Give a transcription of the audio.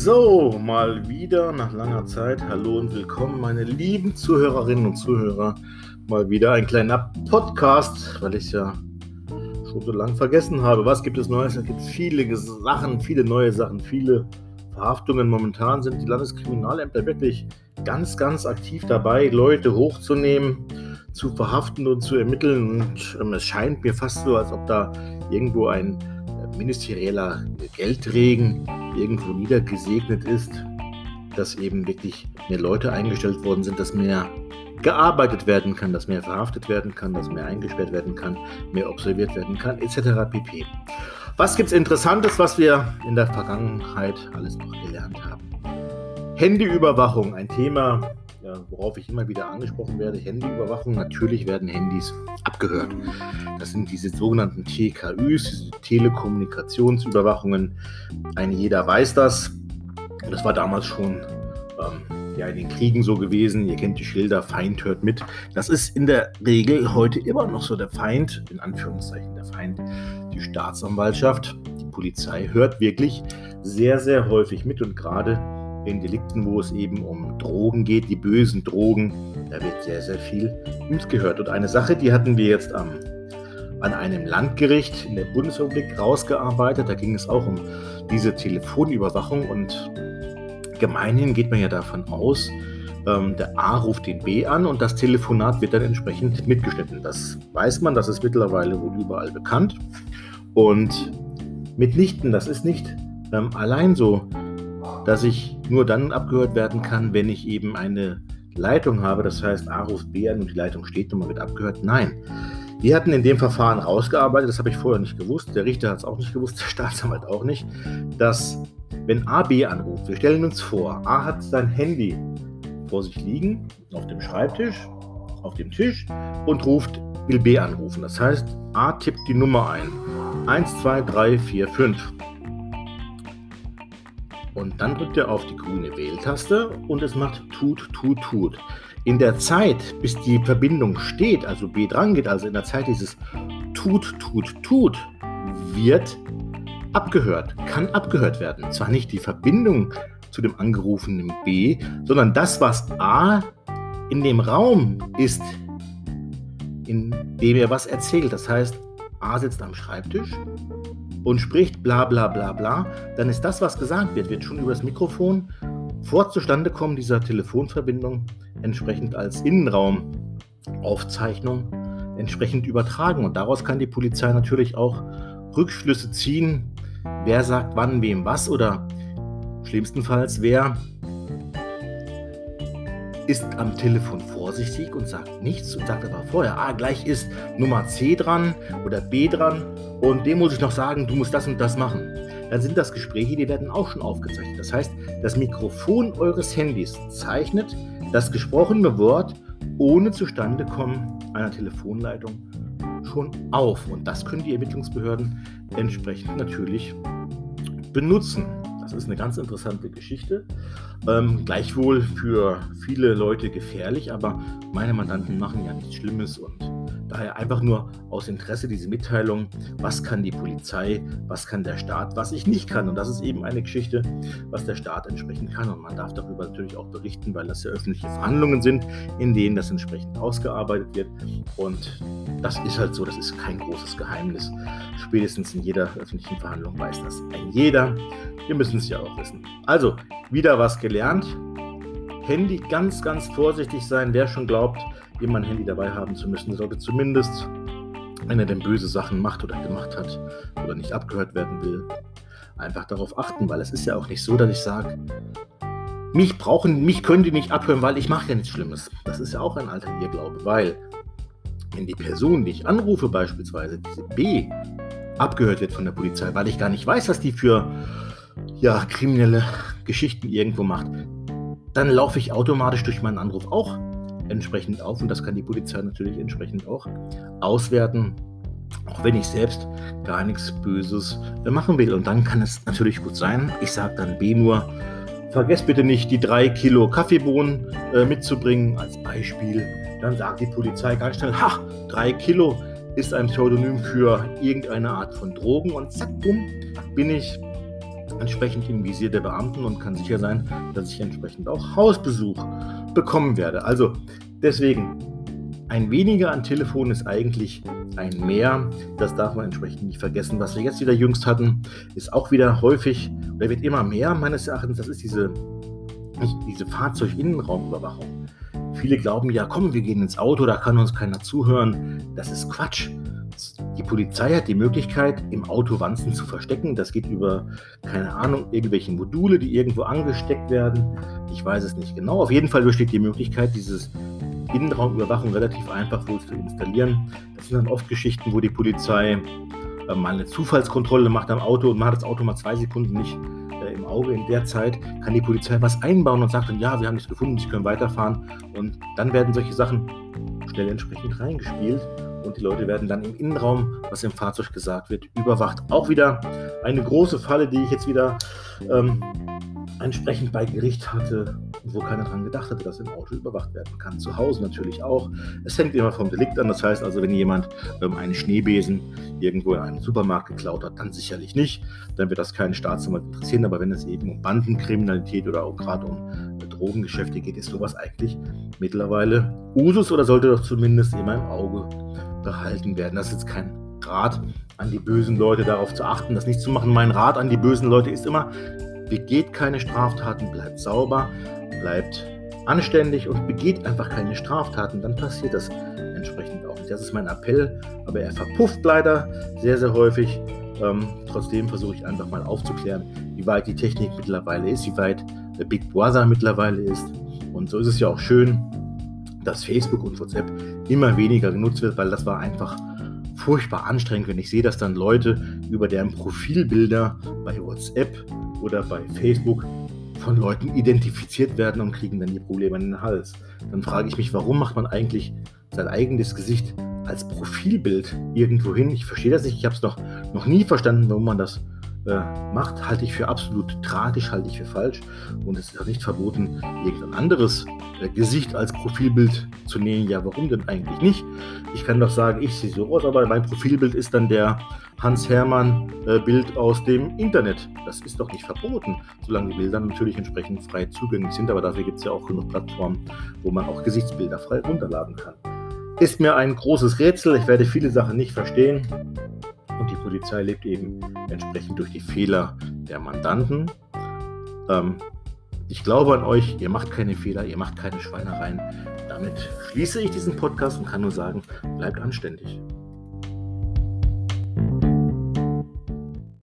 So, mal wieder nach langer Zeit. Hallo und willkommen, meine lieben Zuhörerinnen und Zuhörer. Mal wieder ein kleiner Podcast, weil ich es ja schon so lange vergessen habe. Was gibt es Neues? Es gibt viele Sachen, viele neue Sachen, viele Verhaftungen. Momentan sind die Landeskriminalämter wirklich ganz, ganz aktiv dabei, Leute hochzunehmen, zu verhaften und zu ermitteln. Und ähm, es scheint mir fast so, als ob da irgendwo ein ministerieller Geldregen irgendwo niedergesegnet ist, dass eben wirklich mehr Leute eingestellt worden sind, dass mehr gearbeitet werden kann, dass mehr verhaftet werden kann, dass mehr eingesperrt werden kann, mehr observiert werden kann, etc. pp. Was gibt es Interessantes, was wir in der Vergangenheit alles noch gelernt haben? Handyüberwachung, ein Thema, worauf ich immer wieder angesprochen werde, Handyüberwachung. Natürlich werden Handys abgehört. Das sind diese sogenannten TKÜs, diese Telekommunikationsüberwachungen. Ein jeder weiß das. Das war damals schon ähm, ja, in den Kriegen so gewesen. Ihr kennt die Schilder, Feind hört mit. Das ist in der Regel heute immer noch so. Der Feind, in Anführungszeichen der Feind, die Staatsanwaltschaft, die Polizei hört wirklich sehr, sehr häufig mit und gerade in Delikten, wo es eben um Drogen geht, die bösen Drogen, da wird sehr, sehr viel mitgehört. Und eine Sache, die hatten wir jetzt am, an einem Landgericht in der Bundesrepublik rausgearbeitet. Da ging es auch um diese Telefonüberwachung und gemeinhin geht man ja davon aus, ähm, der A ruft den B an und das Telefonat wird dann entsprechend mitgeschnitten. Das weiß man, das ist mittlerweile wohl überall bekannt. Und mitnichten, das ist nicht ähm, allein so dass ich nur dann abgehört werden kann, wenn ich eben eine Leitung habe. Das heißt, A ruft B an und die Leitung steht und man wird abgehört. Nein. Wir hatten in dem Verfahren rausgearbeitet, das habe ich vorher nicht gewusst, der Richter hat es auch nicht gewusst, der Staatsanwalt auch nicht, dass wenn A B anruft, wir stellen uns vor, A hat sein Handy vor sich liegen, auf dem Schreibtisch, auf dem Tisch und ruft, will B anrufen. Das heißt, A tippt die Nummer ein. 1, 2, 3, 4, 5. Und dann drückt er auf die grüne Wähltaste und es macht tut, tut, tut. In der Zeit, bis die Verbindung steht, also B dran geht, also in der Zeit dieses tut, tut, tut, wird abgehört, kann abgehört werden. Zwar nicht die Verbindung zu dem angerufenen B, sondern das, was A in dem Raum ist, in dem er was erzählt. Das heißt, A sitzt am Schreibtisch und spricht bla bla bla bla, dann ist das, was gesagt wird, wird schon über das Mikrofon vor Zustandekommen dieser Telefonverbindung entsprechend als Innenraumaufzeichnung entsprechend übertragen. Und daraus kann die Polizei natürlich auch Rückschlüsse ziehen, wer sagt wann wem was oder schlimmstenfalls wer ist am Telefon vorsichtig und sagt nichts und sagt aber vorher, ah, gleich ist Nummer C dran oder B dran und dem muss ich noch sagen, du musst das und das machen. Dann sind das Gespräche, die werden auch schon aufgezeichnet. Das heißt, das Mikrofon eures Handys zeichnet das gesprochene Wort ohne Zustandekommen einer Telefonleitung schon auf. Und das können die Ermittlungsbehörden entsprechend natürlich benutzen. Das ist eine ganz interessante Geschichte. Ähm, gleichwohl für viele Leute gefährlich, aber meine Mandanten machen ja nichts Schlimmes und Daher einfach nur aus Interesse diese Mitteilung, was kann die Polizei, was kann der Staat, was ich nicht kann. Und das ist eben eine Geschichte, was der Staat entsprechend kann. Und man darf darüber natürlich auch berichten, weil das ja öffentliche Verhandlungen sind, in denen das entsprechend ausgearbeitet wird. Und das ist halt so, das ist kein großes Geheimnis. Spätestens in jeder öffentlichen Verhandlung weiß das ein jeder. Wir müssen es ja auch wissen. Also, wieder was gelernt. Handy ganz, ganz vorsichtig sein. Wer schon glaubt, immer ein Handy dabei haben zu müssen, sollte zumindest, wenn er denn böse Sachen macht oder gemacht hat oder nicht abgehört werden will, einfach darauf achten, weil es ist ja auch nicht so, dass ich sage, mich brauchen, mich können die nicht abhören, weil ich mache ja nichts Schlimmes. Das ist ja auch ein alter Irrglaube, weil wenn die Person, die ich anrufe beispielsweise, diese B, abgehört wird von der Polizei, weil ich gar nicht weiß, was die für ja, kriminelle Geschichten irgendwo macht, dann laufe ich automatisch durch meinen Anruf auch entsprechend auf und das kann die Polizei natürlich entsprechend auch auswerten, auch wenn ich selbst gar nichts Böses machen will. Und dann kann es natürlich gut sein, ich sage dann B nur, vergesst bitte nicht die drei Kilo Kaffeebohnen äh, mitzubringen als Beispiel. Dann sagt die Polizei ganz schnell, ha, drei Kilo ist ein Pseudonym für irgendeine Art von Drogen und zack, bumm, bin ich entsprechend im Visier der Beamten und kann sicher sein, dass ich entsprechend auch Hausbesuch bekommen werde. Also deswegen, ein weniger an Telefon ist eigentlich ein Mehr. Das darf man entsprechend nicht vergessen. Was wir jetzt wieder jüngst hatten, ist auch wieder häufig, oder wird immer mehr meines Erachtens, das ist diese, diese Fahrzeuginnenraumüberwachung. Viele glauben ja, komm, wir gehen ins Auto, da kann uns keiner zuhören. Das ist Quatsch. Die Polizei hat die Möglichkeit, im Auto Wanzen zu verstecken. Das geht über, keine Ahnung, irgendwelche Module, die irgendwo angesteckt werden. Ich weiß es nicht genau. Auf jeden Fall besteht die Möglichkeit, dieses Innenraumüberwachung relativ einfach wohl zu installieren. Das sind dann oft Geschichten, wo die Polizei äh, mal eine Zufallskontrolle macht am Auto und man hat das Auto mal zwei Sekunden nicht äh, im Auge. In der Zeit kann die Polizei was einbauen und sagt dann, ja, wir haben nichts gefunden, Sie können weiterfahren. Und dann werden solche Sachen schnell entsprechend reingespielt und die Leute werden dann im Innenraum, was im Fahrzeug gesagt wird, überwacht. Auch wieder eine große Falle, die ich jetzt wieder ähm, entsprechend bei Gericht hatte, wo keiner dran gedacht hatte, dass im Auto überwacht werden kann. Zu Hause natürlich auch. Es hängt immer vom Delikt an. Das heißt also, wenn jemand ähm, einen Schneebesen irgendwo in einem Supermarkt geklaut hat, dann sicherlich nicht. Dann wird das keinen Staatsanwalt interessieren. Aber wenn es eben um Bandenkriminalität oder auch gerade um Drogengeschäfte geht, ist sowas eigentlich mittlerweile Usus oder sollte doch zumindest immer im Auge behalten werden. Das ist jetzt kein Rat an die bösen Leute, darauf zu achten, das nicht zu machen. Mein Rat an die bösen Leute ist immer, begeht keine Straftaten, bleibt sauber, bleibt anständig und begeht einfach keine Straftaten, dann passiert das entsprechend auch Das ist mein Appell, aber er verpufft leider sehr, sehr häufig. Ähm, trotzdem versuche ich einfach mal aufzuklären, wie weit die Technik mittlerweile ist, wie weit Big Brother mittlerweile ist. Und so ist es ja auch schön, dass Facebook und WhatsApp immer weniger genutzt wird, weil das war einfach furchtbar anstrengend, wenn ich sehe, dass dann Leute über deren Profilbilder bei WhatsApp oder bei Facebook von Leuten identifiziert werden und kriegen dann die Probleme in den Hals. Dann frage ich mich, warum macht man eigentlich sein eigenes Gesicht als Profilbild irgendwo hin? Ich verstehe das nicht, ich habe es noch, noch nie verstanden, warum man das äh, macht, halte ich für absolut tragisch, halte ich für falsch. Und es ist auch nicht verboten, irgendein anderes äh, Gesicht als Profilbild zu nehmen. Ja, warum denn eigentlich nicht? Ich kann doch sagen, ich sehe so aus, aber mein Profilbild ist dann der Hans-Hermann-Bild äh, aus dem Internet. Das ist doch nicht verboten, solange die Bilder natürlich entsprechend frei zugänglich sind. Aber dafür gibt es ja auch genug Plattformen, wo man auch Gesichtsbilder frei runterladen kann. Ist mir ein großes Rätsel. Ich werde viele Sachen nicht verstehen. Polizei lebt eben entsprechend durch die Fehler der Mandanten. Ähm, ich glaube an euch, ihr macht keine Fehler, ihr macht keine Schweinereien. Damit schließe ich diesen Podcast und kann nur sagen, bleibt anständig.